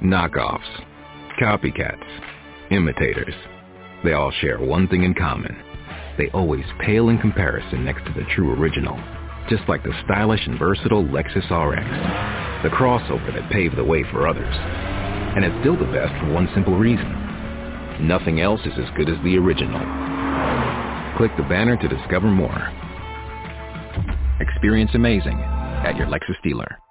Knockoffs, copycats, imitators. They all share one thing in common. They always pale in comparison next to the true original. Just like the stylish and versatile Lexus RX. The crossover that paved the way for others. And it's still the best for one simple reason. Nothing else is as good as the original. Click the banner to discover more. Experience amazing at your Lexus dealer.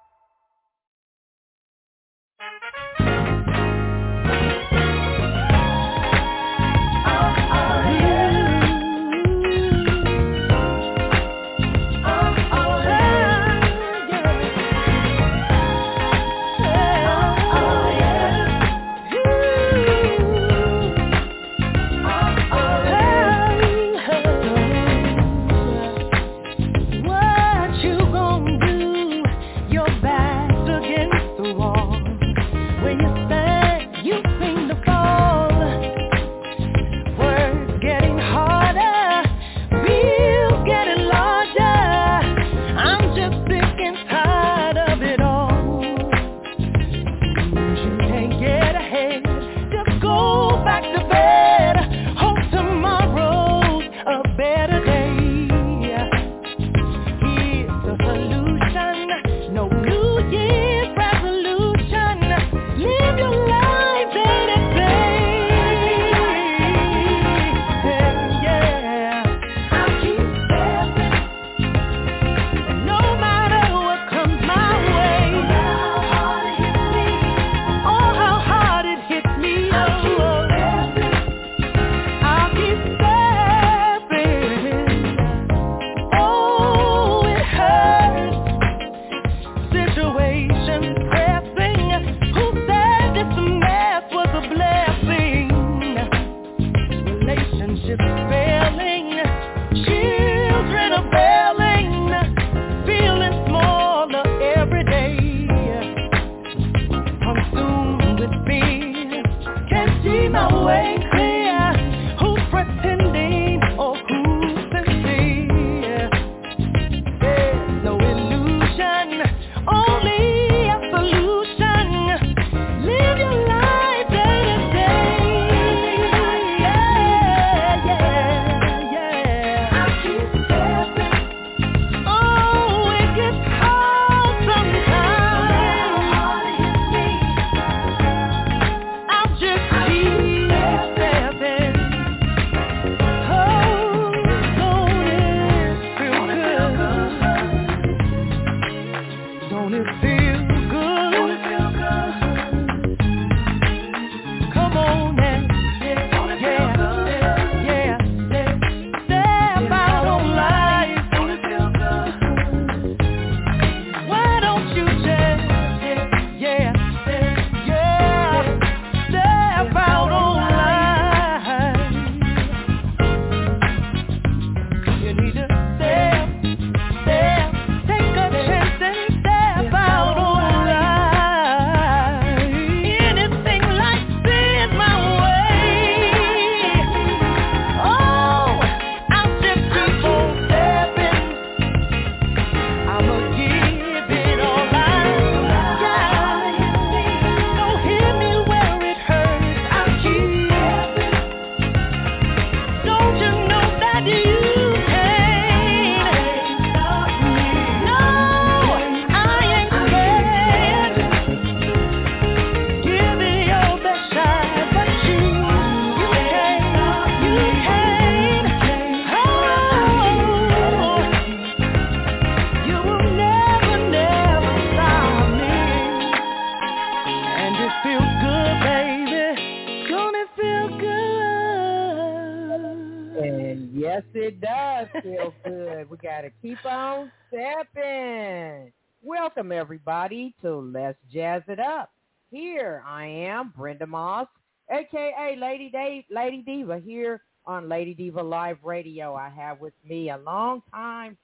Everybody to Let's Jazz It Up. Here I am, Brenda Moss, aka Lady Dave, Lady Diva, here on Lady Diva Live Radio. I have with me a long-time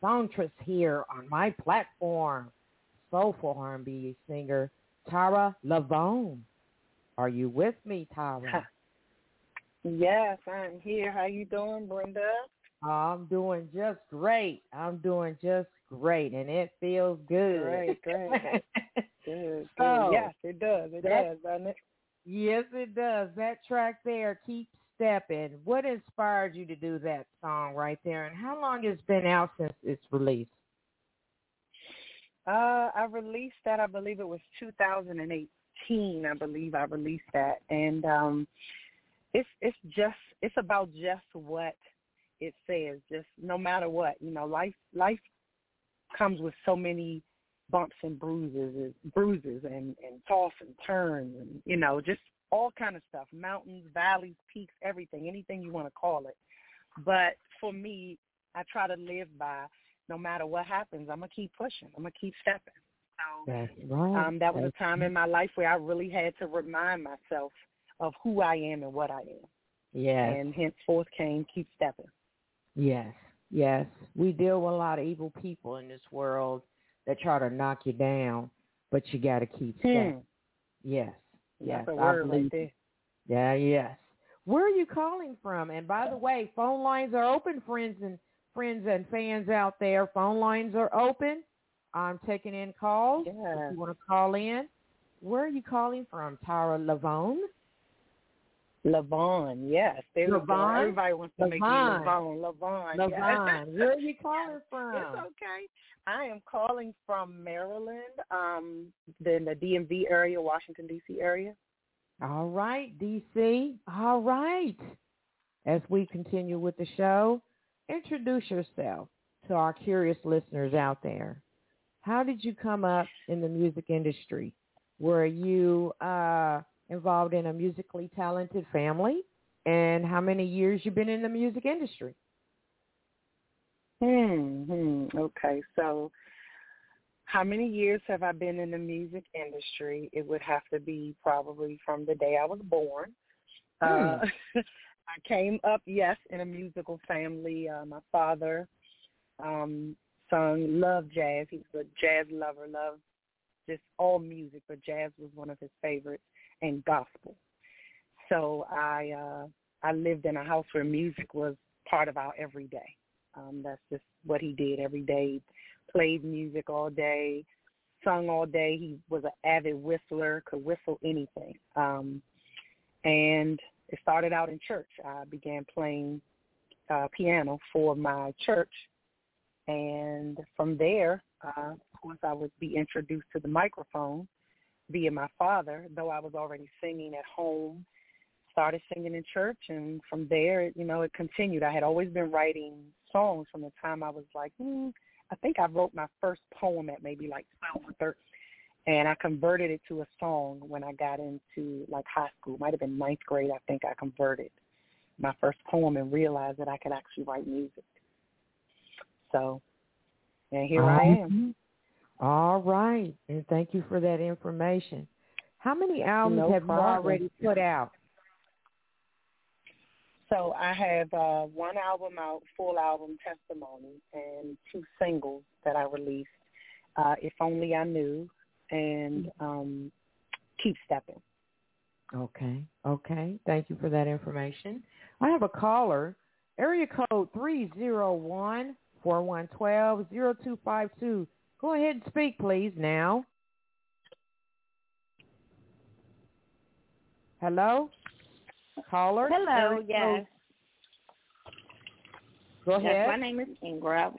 songstress here on my platform, soulful R&B singer Tara Levone. Are you with me, Tara? Yes, I'm here. How you doing, Brenda? I'm doing just great. I'm doing just great, and it feels good. Great, great. good, good. yes, it does. It does, doesn't it? Yes, it does. That track there, Keep Stepping. What inspired you to do that song right there, and how long has been out since its release? Uh, I released that. I believe it was 2018. I believe I released that, and um, it's it's just it's about just what it says. Just no matter what, you know, life life comes with so many bumps and bruises, bruises and and toss and turns, and you know, just all kind of stuff, mountains, valleys, peaks, everything, anything you want to call it. But for me, I try to live by no matter what happens, I'm gonna keep pushing. I'm gonna keep stepping. So right. um, that was That's a time in my life where I really had to remind myself of who I am and what I am. Yes. And henceforth came keep stepping. Yes. Yes. We deal with a lot of evil people in this world that try to knock you down, but you got to keep hmm. stepping. Yes. Yes. Word right there. Yeah. Yes. Where are you calling from? And by the way, phone lines are open, friends and friends and fans out there. Phone lines are open. I'm taking in calls. Yeah. If you want to call in, where are you calling from? Tara Levone? Lavon, yes. There Lavon? Everybody wants to make me Lavon. Lavon. Lavon. Yes. Where are you calling from? It's okay. I am calling from Maryland, um, in the DMV area, Washington D.C. area. All right, D.C. All right. As we continue with the show, introduce yourself to our curious listeners out there. How did you come up in the music industry? Were you uh, involved in a musically talented family? And how many years you've been in the music industry? Hmm, hmm. Okay. So how many years have I been in the music industry? It would have to be probably from the day I was born. Hmm. Uh, I came up, yes, in a musical family. Uh, my father um, sung, loved jazz. He was a jazz lover, loved just all music, but jazz was one of his favorites and gospel. So I uh I lived in a house where music was part of our everyday. Um, that's just what he did every day. Played music all day, sung all day. He was an avid whistler, could whistle anything. Um, and it started out in church. I began playing uh, piano for my church, and from there, uh, of course, I would be introduced to the microphone via my father, though I was already singing at home, started singing in church, and from there, you know, it continued. I had always been writing songs from the time I was like, hmm, I think I wrote my first poem at maybe like 12 or 13, and I converted it to a song when I got into like high school. It might have been ninth grade, I think I converted my first poem and realized that I could actually write music. So, and here I am. All right. And thank you for that information. How many albums no have problem. you already put out? So I have uh, one album out, full album, Testimony, and two singles that I released, uh, If Only I Knew and um, Keep Stepping. Okay, okay. Thank you for that information. I have a caller, area code three zero one four one twelve zero two five two. Go ahead and speak, please, now. Hello? Caller? Hello, yes. Go ahead. Yes, my name is Ingrid.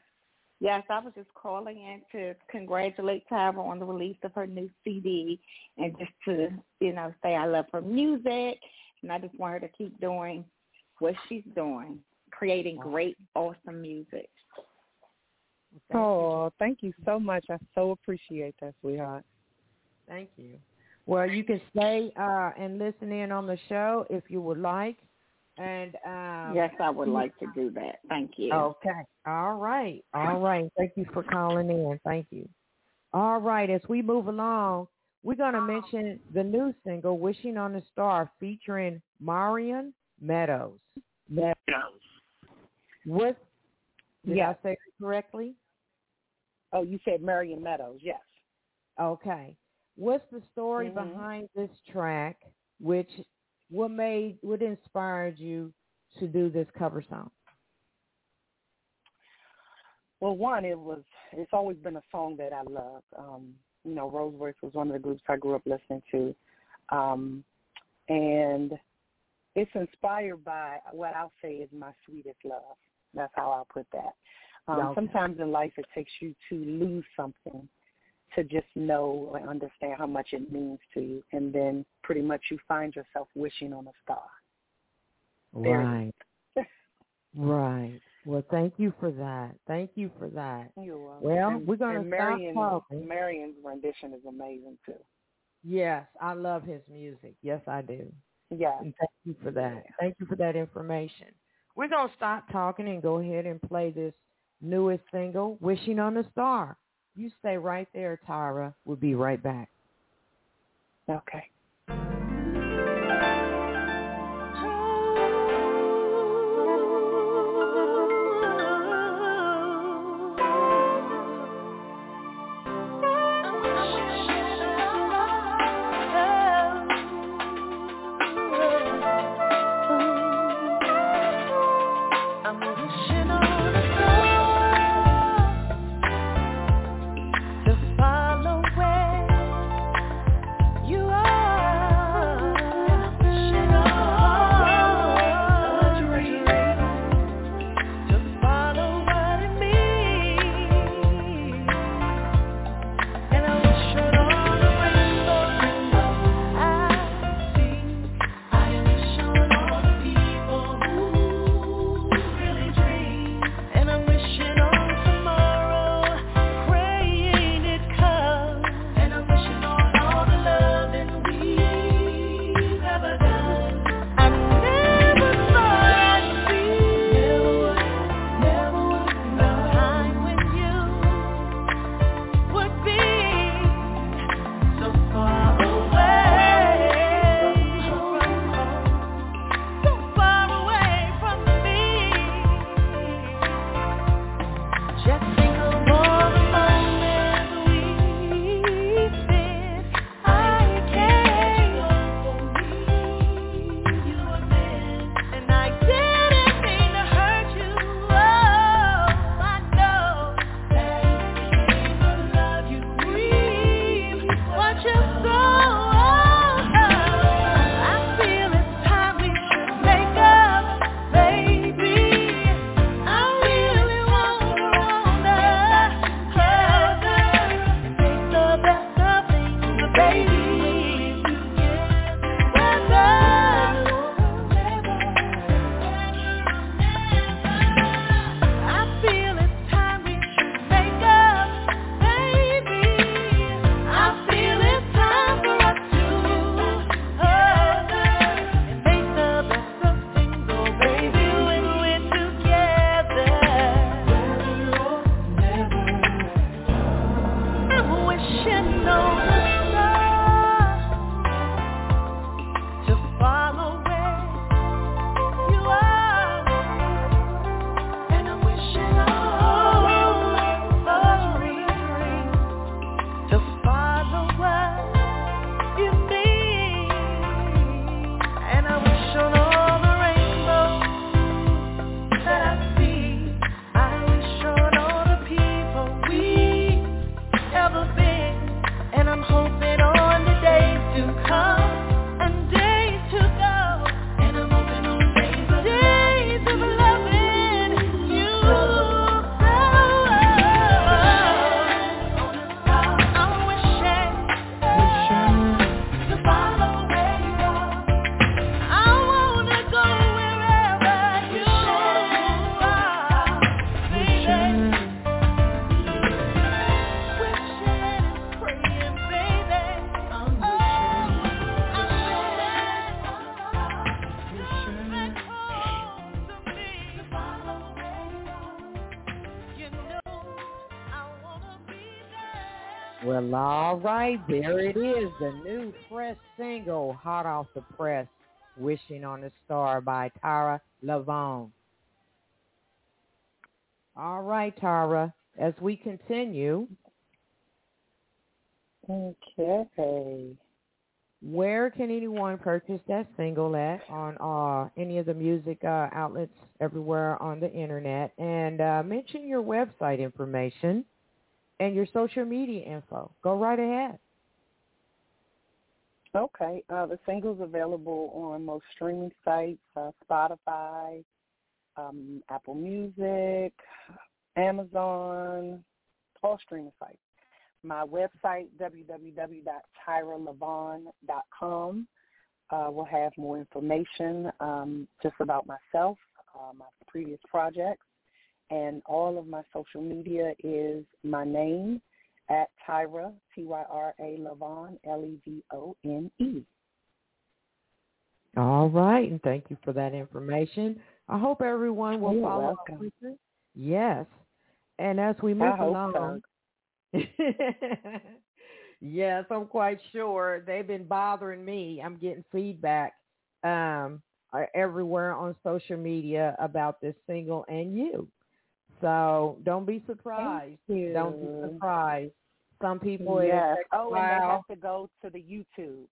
Yes, I was just calling in to congratulate Tyra on the release of her new CD and just to, you know, say I love her music and I just want her to keep doing what she's doing, creating great, awesome music. Thank oh, you. thank you so much. I so appreciate that, sweetheart. Thank you. Well, you can stay uh, and listen in on the show if you would like. And um, yes, I would like to do that. Thank you. Okay. All right. All right. Thank you for calling in. Thank you. All right. As we move along, we're going to mention the new single "Wishing on a Star" featuring Marion Meadows. Meadows. What? Did yes. I say it correctly? Oh, you said Marion Meadows, yes. Okay. What's the story mm-hmm. behind this track? Which what made what inspired you to do this cover song? Well, one, it was. It's always been a song that I love. Um, you know, Rose Royce was one of the groups I grew up listening to, um, and it's inspired by what I'll say is my sweetest love. That's how I'll put that. Um, okay. Sometimes in life, it takes you to lose something to just know and understand how much it means to you, and then pretty much you find yourself wishing on a star. Right. right. Well, thank you for that. Thank you for that. You're welcome. Well, and, we're going to stop talking. Marion's rendition is amazing too. Yes, I love his music. Yes, I do. Yes. And thank you for that. Thank you for that information. We're going to stop talking and go ahead and play this newest single, Wishing on a Star. You stay right there, Tyra. We'll be right back. Okay. There it is, the new fresh single, hot off the press, Wishing on a Star by Tara Levone. All right, Tara, as we continue. Okay. where can anyone purchase that single at on uh, any of the music uh, outlets everywhere on the internet? And uh, mention your website information and your social media info. Go right ahead. Okay. Uh, the single's available on most streaming sites, uh, Spotify, um, Apple Music, Amazon, all streaming sites my website, www.tyralevone.com, uh, will have more information um, just about myself, uh, my previous projects, and all of my social media is my name at Tyra, T-Y-R-A Levone, L-E-V-O-N-E. All right, and thank you for that information. I hope everyone will You're follow welcome. up. Yes. And as we move along, so. yes, I'm quite sure they've been bothering me. I'm getting feedback um, everywhere on social media about this single and you. So don't be surprised. Don't be surprised. Some people Yes. Oh, and they have to go to the YouTube.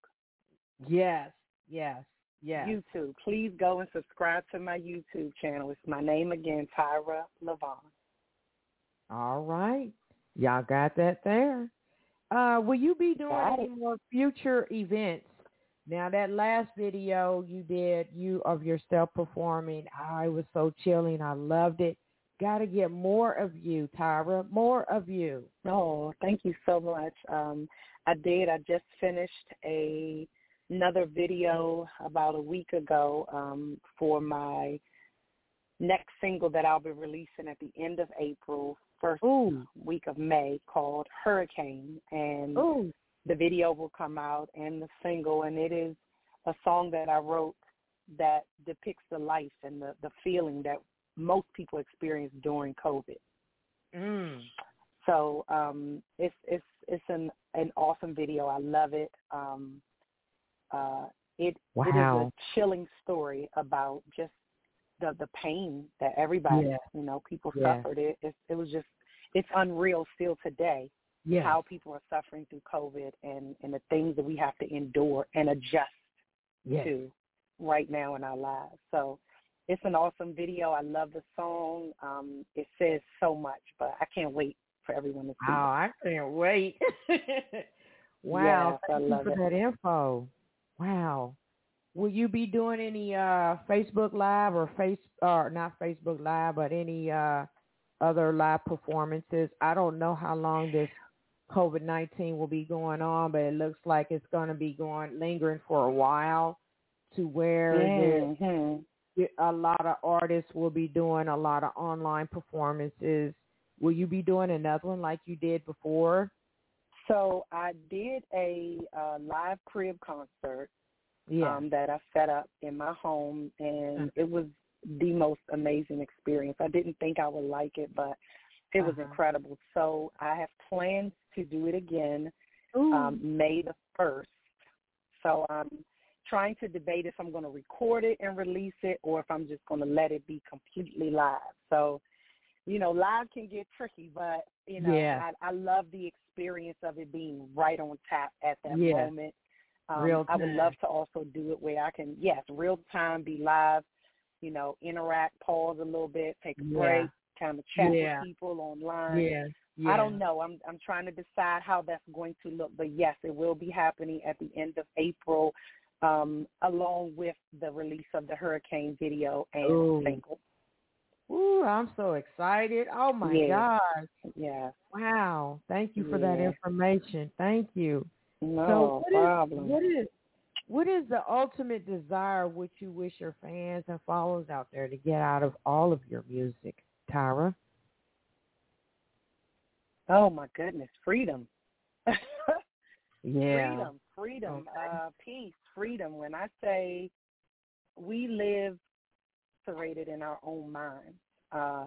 Yes, yes, yes. YouTube. Please go and subscribe to my YouTube channel. It's my name again, Tyra Levone. All right. Y'all got that there. Uh, will you be doing Got any more future events? Now that last video you did, you of yourself performing, I was so chilling. I loved it. Got to get more of you, Tyra. More of you. Oh, thank you so much. Um, I did. I just finished a another video about a week ago um, for my next single that I'll be releasing at the end of April, first Ooh, week of May, called Hurricane, and ooh. the video will come out and the single, and it is a song that I wrote that depicts the life and the the feeling that most people experience during COVID. Mm. So um, it's it's it's an an awesome video. I love it. Um, uh, it it is Wow. a chilling story about just the the pain that everybody Yeah. you know people Yeah. suffered. It, it it was just it's unreal still today Yes. how people are suffering through COVID and and the things that we have to endure and adjust yes. to right now in our lives. So it's an awesome video. I love the song. Um, it says so much, but I can't wait for everyone to see Oh, it. I can't wait. wow. Yes, I Thank you for it. that info. Wow. Will you be doing any uh Facebook Live or face or not Facebook Live, but any uh other live performances? I don't know how long this COVID nineteen will be going on, but it looks like it's going to be going lingering for a while, to where there- Mhm. A lot of artists will be doing a lot of online performances. Will you be doing another one like you did before? So I did a uh, live crib concert Yeah. um, that I set up in my home, and Mm. it was the most amazing experience. I didn't think I would like it, but it was Uh-huh. incredible. So I have plans to do it again Ooh. um, May the 1st. So I'm trying to debate if I'm going to record it and release it or if I'm just going to let it be completely live. So, you know, live can get tricky, but, you know, Yeah. I, I love the experience of it being right on tap at that Yeah. moment. Um, Real I would love to also do it where I can, yes, real time, be live, you know, interact, pause a little bit, take a Yeah. break, kind of chat Yeah. with people online. yeah. yeah. I don't know. I'm I'm trying to decide how that's going to look, but yes, it will be happening at the end of April, um, along with the release of the Hurricane video and Ooh. single. Ooh, I'm so excited. Oh my Yeah. gosh. Yeah, Wow. Thank you for that information. Thank you. no so what is, problem. what is what is the ultimate desire which you wish your fans and followers out there to get out of all of your music, Tyra? oh my goodness, freedom. Yeah. freedom, freedom, Okay. uh, peace, freedom. When I say we live separated in our own minds, uh,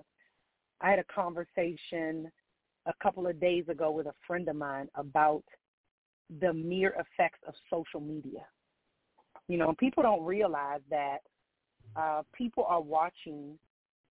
I had a conversation a couple of days ago with a friend of mine about the mere effects of social media. You know, people don't realize that uh, people are watching,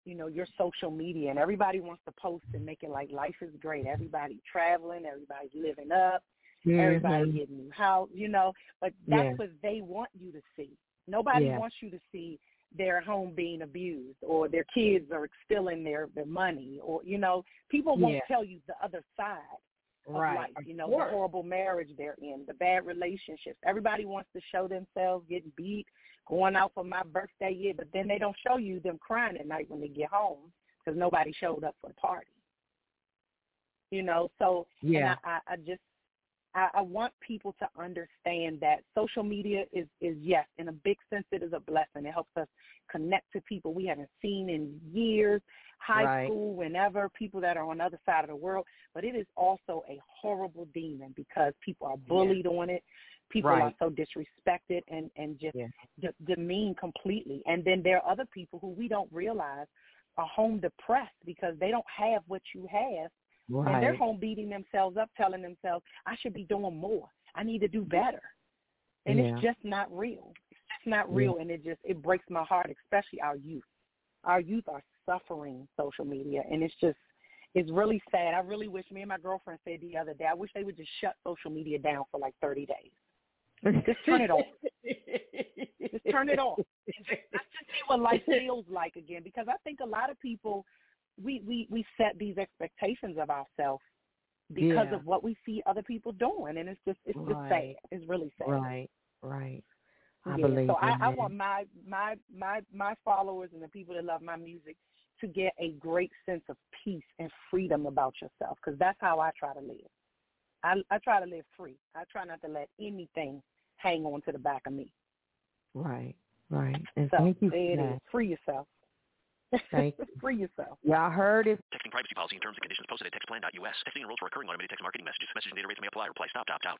you know, your social media, and everybody wants to post and make it like life is great. Everybody traveling, everybody's living up, Mm-hmm. Everybody getting house, you know. But that's Yeah. what they want you to see. Nobody Yeah. wants you to see their home being abused or their kids are stealing their their money or you know people won't Yeah. tell you the other side of Right. life. Of You know, course. the horrible marriage they're in, the bad relationships. Everybody wants to show themselves getting beat, going out for my birthday year, but then they don't show you them crying at night when they get home because nobody showed up for the party. You know, so Yeah. I, I, I just I, I want people to understand that social media is is yes, in a big sense, it is a blessing. It helps us connect to people we haven't seen in years, high Right. school, whenever people that are on the other side of the world. But it is also a horrible demon because people are bullied on it. People are so disrespected and and just Yeah. de- demeaned completely. And then there are other people who we don't realize are home depressed because they don't have what you have and they're home beating themselves up, telling themselves, I should be doing more. I need to do better. And Yeah. it's just not real. It's just not Yeah. real. And it just, it breaks my heart, especially our youth. Our youth are suffering social media. And it's just, it's really sad. I really wish, me and my girlfriend said the other day, I wish they would just shut social media down for like 30 days. Just turn it off. Just turn it off. And just, just to see what life feels like again. Because I think a lot of people, we we we set these expectations of ourselves because Yeah. of what we see other people doing, and it's just it's just Right. sad. It's really sad. Right. Right. I Yeah, believe so I, I want my my my my followers and the people that love my music to get a great sense of peace and freedom about yourself because that's how I try to live. I I try to live free. I try not to let anything hang on to the back of me. Right. Right. And So thank you for it that. is. Free yourself. Thank you. free yourself. Y'all heard it. Texting privacy policy and terms and conditions posted at textplan.us. Texting enrolls for recurring automated text marketing messages. Message and data rates may apply. Reply stop to opt out.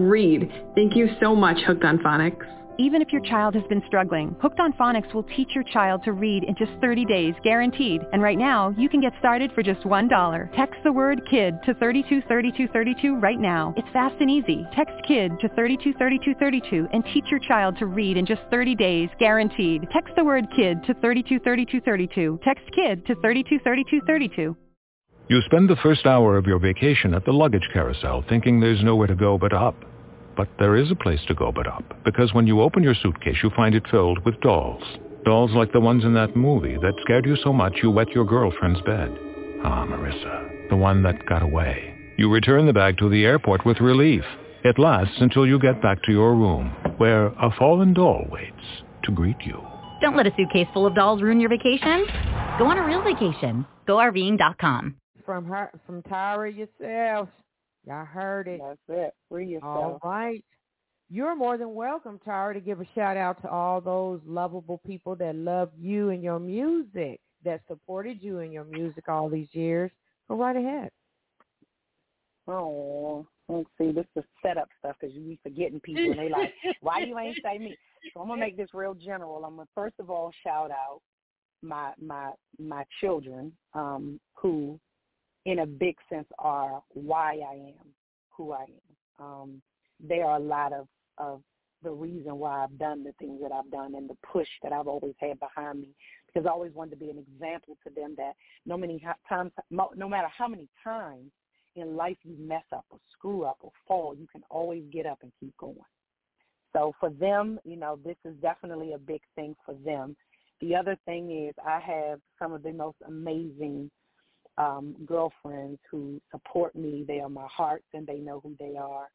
read. Thank you so much, Hooked on Phonics. Even if your child has been struggling, Hooked on Phonics will teach your child to read in just 30 days, guaranteed. And right now, you can get started for just $1. Text the word KID to 323232 right now. It's fast and easy. Text KID to 323232 and teach your child to read in just 30 days, guaranteed. Text the word KID to 323232. Text KID to 323232. You spend the first hour of your vacation at the luggage carousel thinking there's nowhere to go but up. But there is a place to go but up, because when you open your suitcase you find it filled with dolls. Dolls like the ones in that movie that scared you so much you wet your girlfriend's bed. Ah, Marissa, the one that got away. You return the bag to the airport with relief. It lasts until you get back to your room, where a fallen doll waits to greet you. Don't let a suitcase full of dolls ruin your vacation. Go on a real vacation. GoRVing.com. From her from Tyra yourself. Y'all heard it. That's it. Free yourself. right. You're more than welcome, Tara, to give a shout out to all those lovable people that love you and your music, that supported you in your music all these years. Go right ahead. Oh, let's see. This is setup stuff because you be forgetting people, and they like, why you ain't say me? So I'm gonna make this real general. I'm gonna first of all shout out my my my children, um, who, in a big sense, are why I am who I am. Um, they are a lot of of the reason why I've done the things that I've done and the push that I've always had behind me because I always wanted to be an example to them that no many times, no matter how many times in life you mess up or screw up or fall, you can always get up and keep going. So for them, you know, this is definitely a big thing for them. The other thing is I have some of the most amazing um, girlfriends who support me. They are my hearts and they know who they are.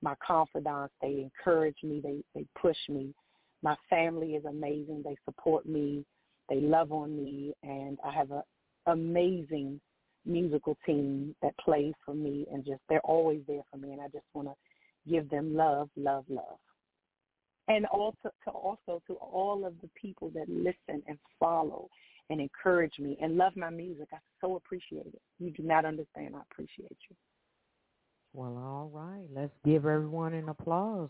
My confidants, they encourage me, they, they push me. My family is amazing. They support me. They love on me. And I have an amazing musical team that plays for me and just they're always there for me and I just want to give them love, love, love. And also to also to all of the people that listen and follow and encourage me and love my music. I so appreciate it. You do not understand. I appreciate you. Well, all right. Let's give everyone an applause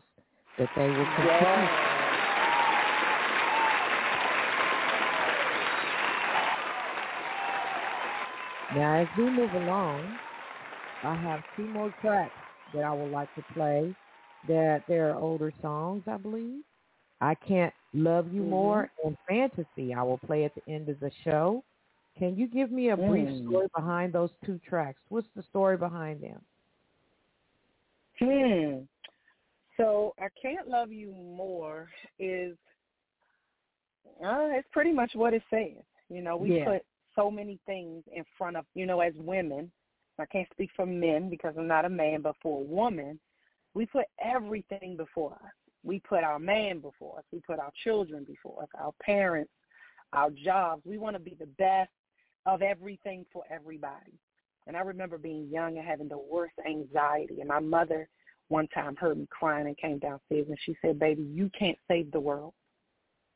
that they will continue. Now, as we move along, I have two more tracks that I would like to play. That they're older songs, I believe. I can't love you Mhm. more and fantasy. I will play at the end of the show. Can you give me a brief Mm. story behind those two tracks? What's the story behind them? Hmm. So I can't love you more is uh, it's pretty much what it says. You know, we Yeah. put so many things in front of you know, as women. I can't speak for men because I'm not a man, but for a woman, we put everything before us. We put our man before us. We put our children before us, our parents, our jobs. We want to be the best of everything for everybody. And I remember being young and having the worst anxiety. And my mother one time heard me crying and came downstairs and she said, Baby, you can't save the world.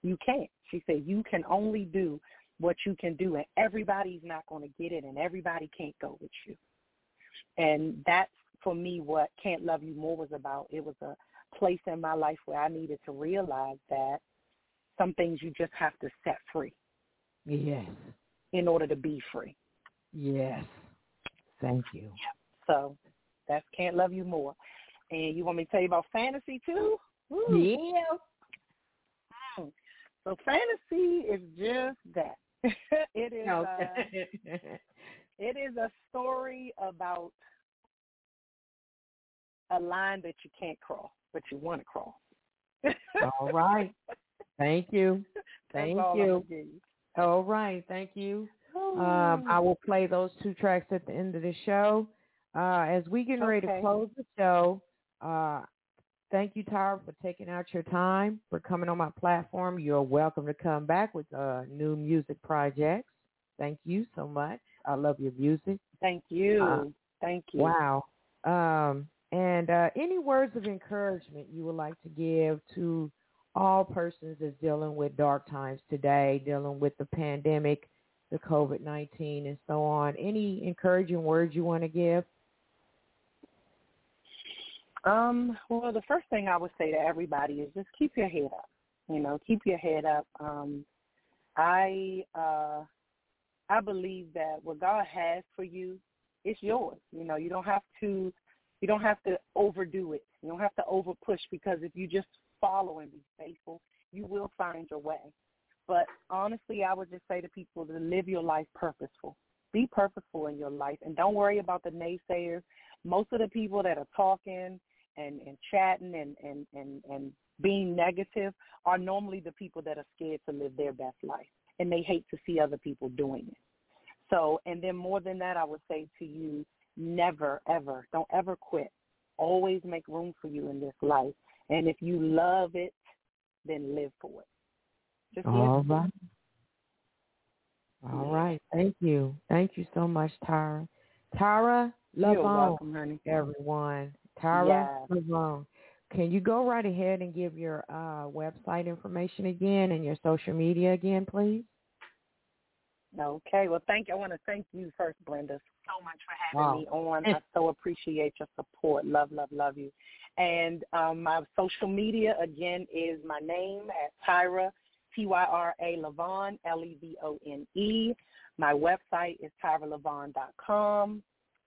You can't. She said, You can only do what you can do and everybody's not going to get it and everybody can't go with you. And that's for me what Can't Love You More was about. It was a place in my life where I needed to realize that some things you just have to set free Yes. in order to be free. Yes. Thank you. So that's Can't Love You More. And you want me to tell you about fantasy too? Woo. Yeah. Mm. So fantasy is just that. it is uh, it is a story about a line that you can't cross, but you want to cross. all right. Thank you. Thank That's all I'm you. you. All right. Thank you. Um, I will play those two tracks at the end of the show. Uh, as we get ready to close the show, uh, thank you, Tyra, for taking out your time, for coming on my platform. You're welcome to come back with uh, new music projects. Thank you so much. I love your music. Thank you. Uh, Thank you. Wow. Um, and uh, any words of encouragement you would like to give to all persons that's dealing with dark times today, dealing with the pandemic, the COVID-19 and so on. Any encouraging words you want to give? Um, well, the first thing I would say to everybody is just keep your head up. You know, keep your head up. Um, I uh, I believe that what God has for you, it's yours. You know, you don't have to you don't have to overdo it. You don't have to over push because if you just follow and be faithful, you will find your way. But honestly, I would just say to people to live your life purposeful. Be purposeful in your life and don't worry about the naysayers. Most of the people that are talking and, and chatting and, and, and, and being negative are normally the people that are scared to live their best life and they hate to see other people doing it. So, and then more than that, I would say to you, never, ever, don't ever quit. Always make room for you in this life. And if you love it, then live for it. Just All live for it. right. All right. Thank you. Thank you so much, Tara. Levone, welcome, honey. everyone. Tara Yes. Can you go right ahead and give your uh, website information again and your social media again, please? Okay. Well, thank you. I want to thank you first, Brenda, so much for having Wow. me on. I so appreciate your support. Love, love, love you. And um, my social media again is my name at Tyra T Y R A Levone L E V O N E. My website is tyralevone.com.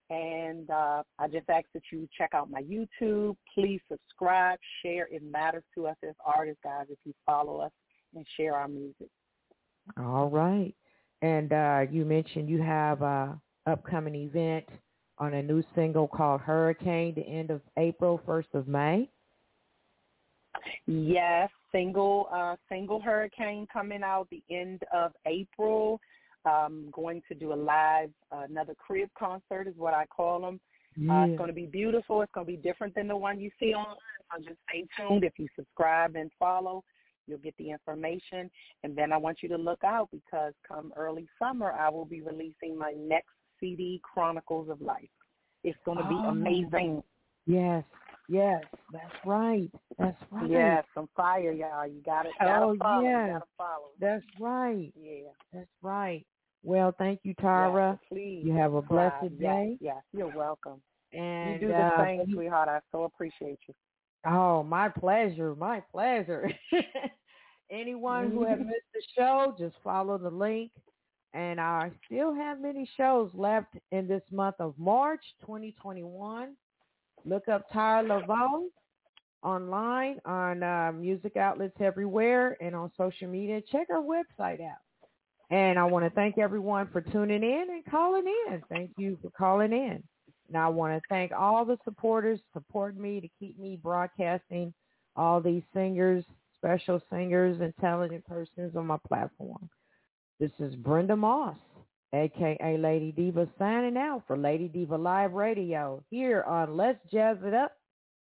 And uh, I just ask that you check out my YouTube. Please subscribe, share. It matters to us as artists, guys, if you follow us and share our music. All right. And uh, you mentioned you have a upcoming event on a new single called Hurricane, the end of April, 1st of May. Yes, single uh single hurricane coming out the end of April. Um going to do a live uh, another crib concert is what I call them. Uh, it's going to be beautiful. It's going to be different than the one you see online. So just stay tuned. If you subscribe and follow, you'll get the information. And then I want you to look out because come early summer, I will be releasing my next CD, Chronicles of Life. It's going to be Oh. amazing. Yes, yes, that's right. That's right. Yes, some fire, y'all. You got it. Oh, follow. Yeah. That's right. Yeah. That's right. Well, thank you, Tara. Yes, please You have a blessed Yes, day. Yes, you're welcome. And you do the uh, same, sweetheart. I so appreciate you. Oh, my pleasure. My pleasure. Anyone who have missed the show, just follow the link. And I still have many shows left in this month of March 2021. Look up Tyra Levone online on uh, music outlets everywhere and on social media. Check our website out. And I want to thank everyone for tuning in and calling in. Thank you for calling in. And I want to thank all the supporters supporting me to keep me broadcasting all these singers, special singers, intelligent persons on my platform. This is Brenda Moss, aka Lady Diva, signing out for Lady Diva Live Radio here on Let's Jazz It Up,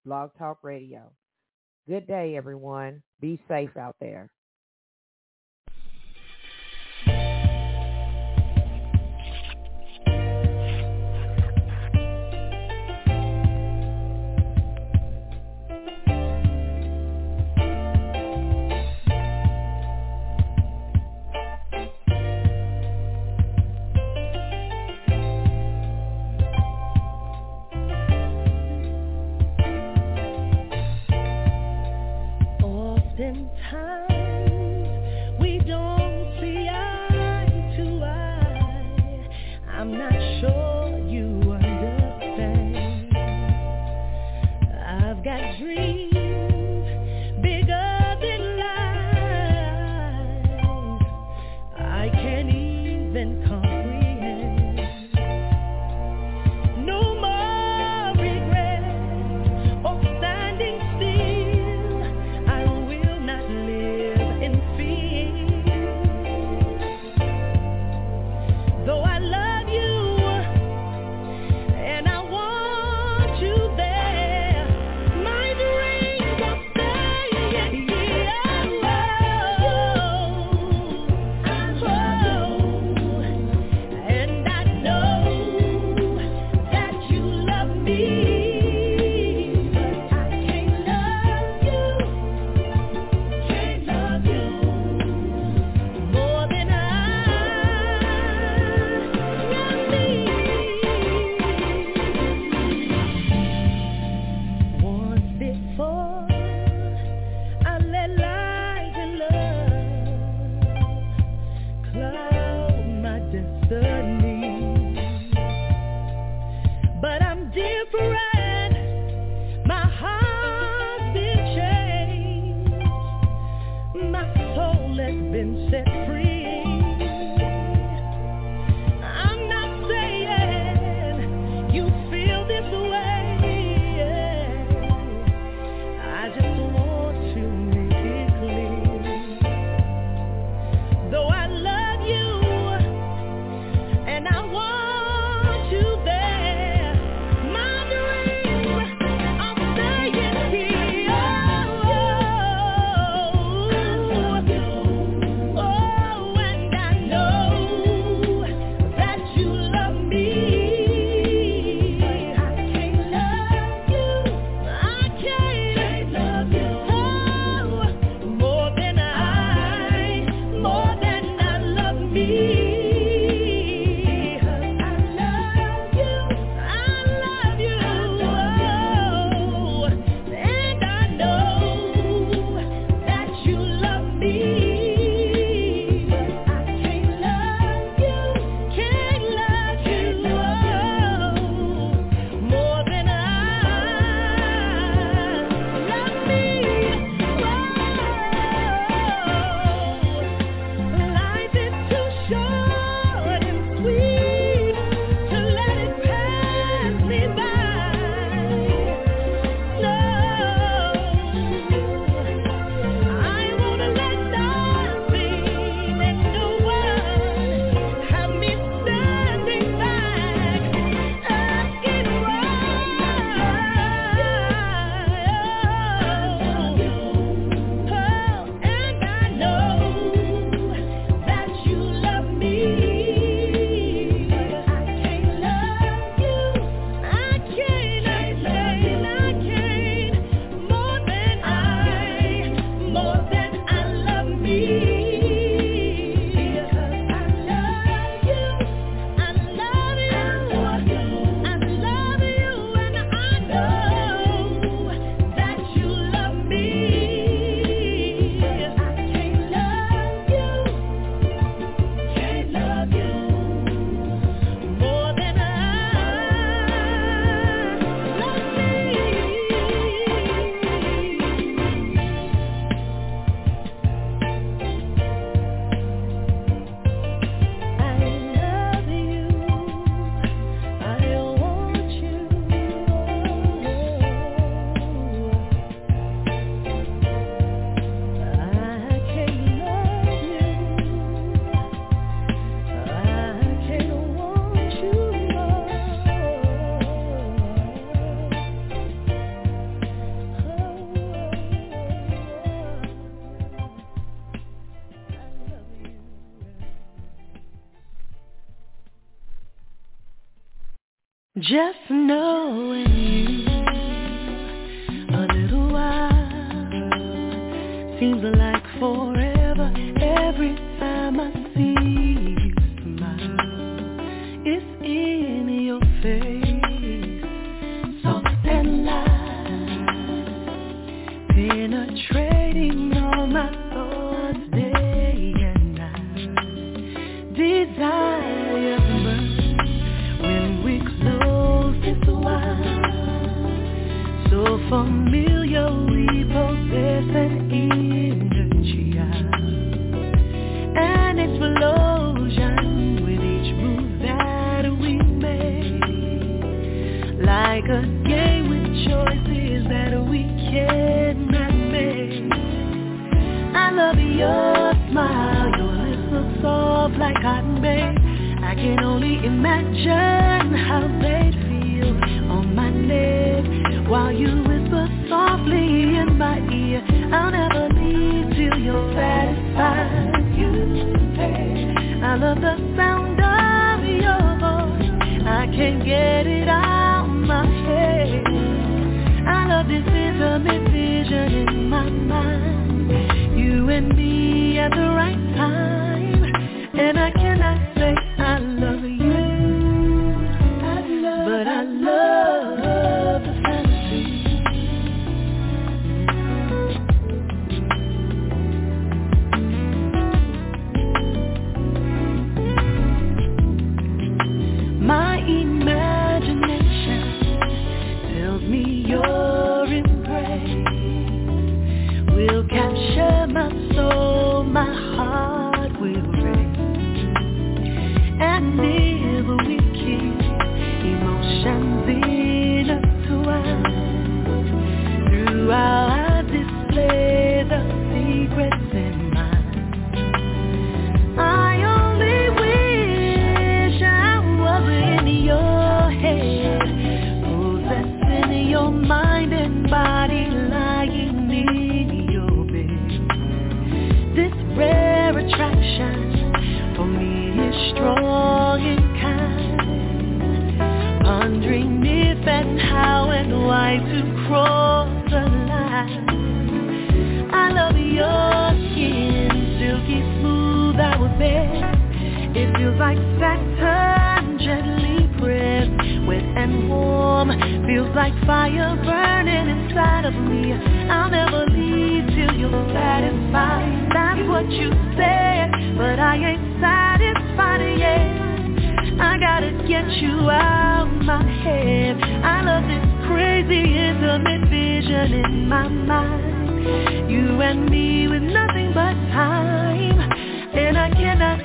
Blog Talk Radio. Good day, everyone. Be safe out there. Live Just knowing you a little while seems like forever. Imagine how they'd feel on my neck while you whisper softly in my ear. I'll never leave till you're satisfied. You I love the sound of your voice. I can't get it out my head. I love this intimate vision in my mind. You and me at the right time, and I. I love your skin, silky smooth, I would bet. It feels like satin gently pressed, wet and warm. Feels like fire burning inside of me. I'll never leave till you're satisfied. That's what you said, but I ain't satisfied yet. I gotta get you out my head. I love this crazy intimate vision in my mind. You and me with nothing but time. And I cannot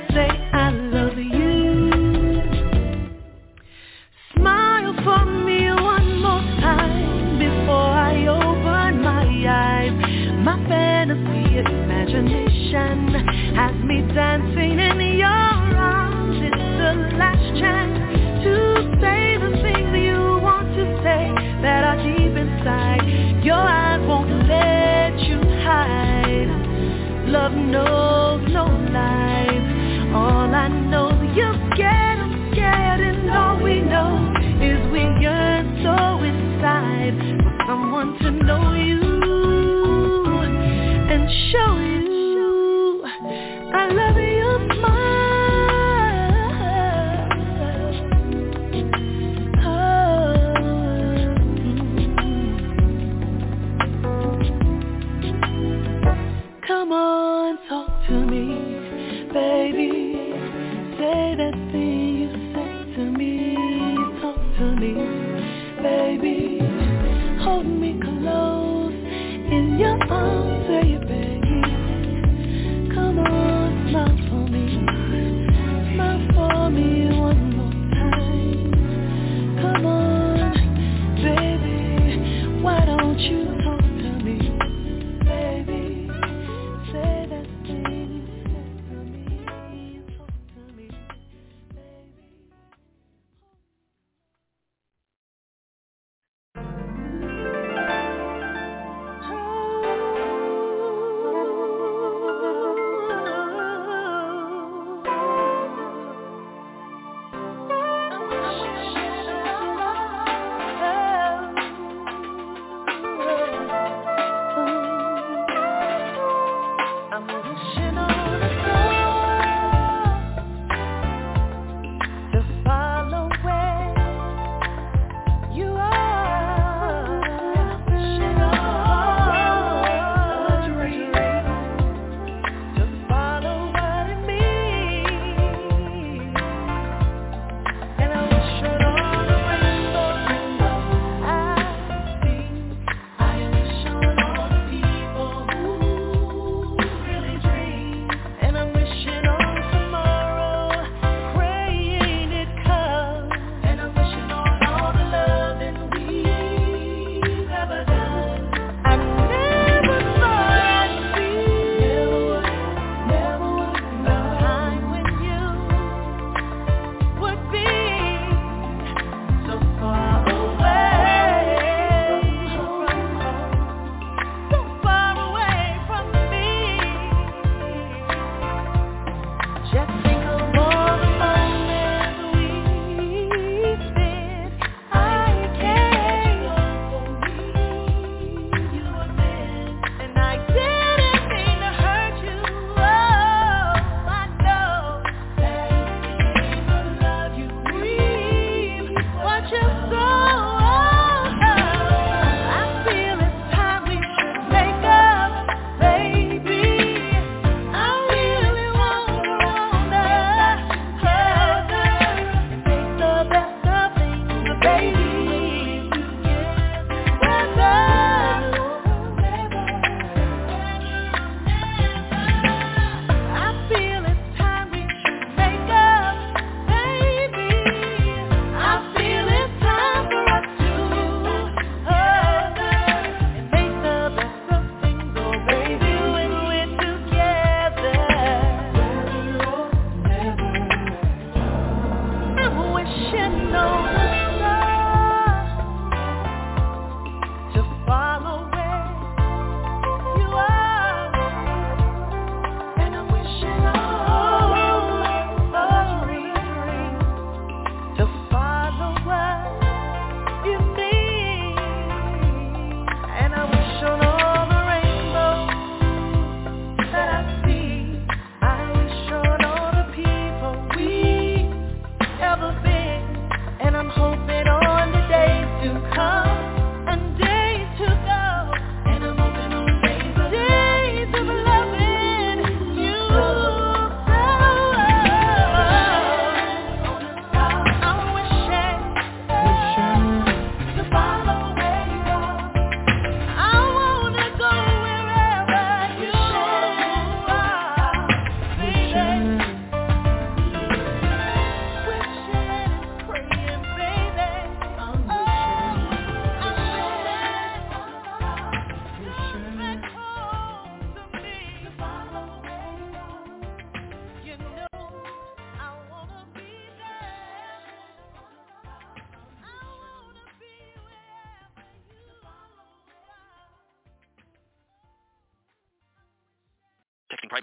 Show showing.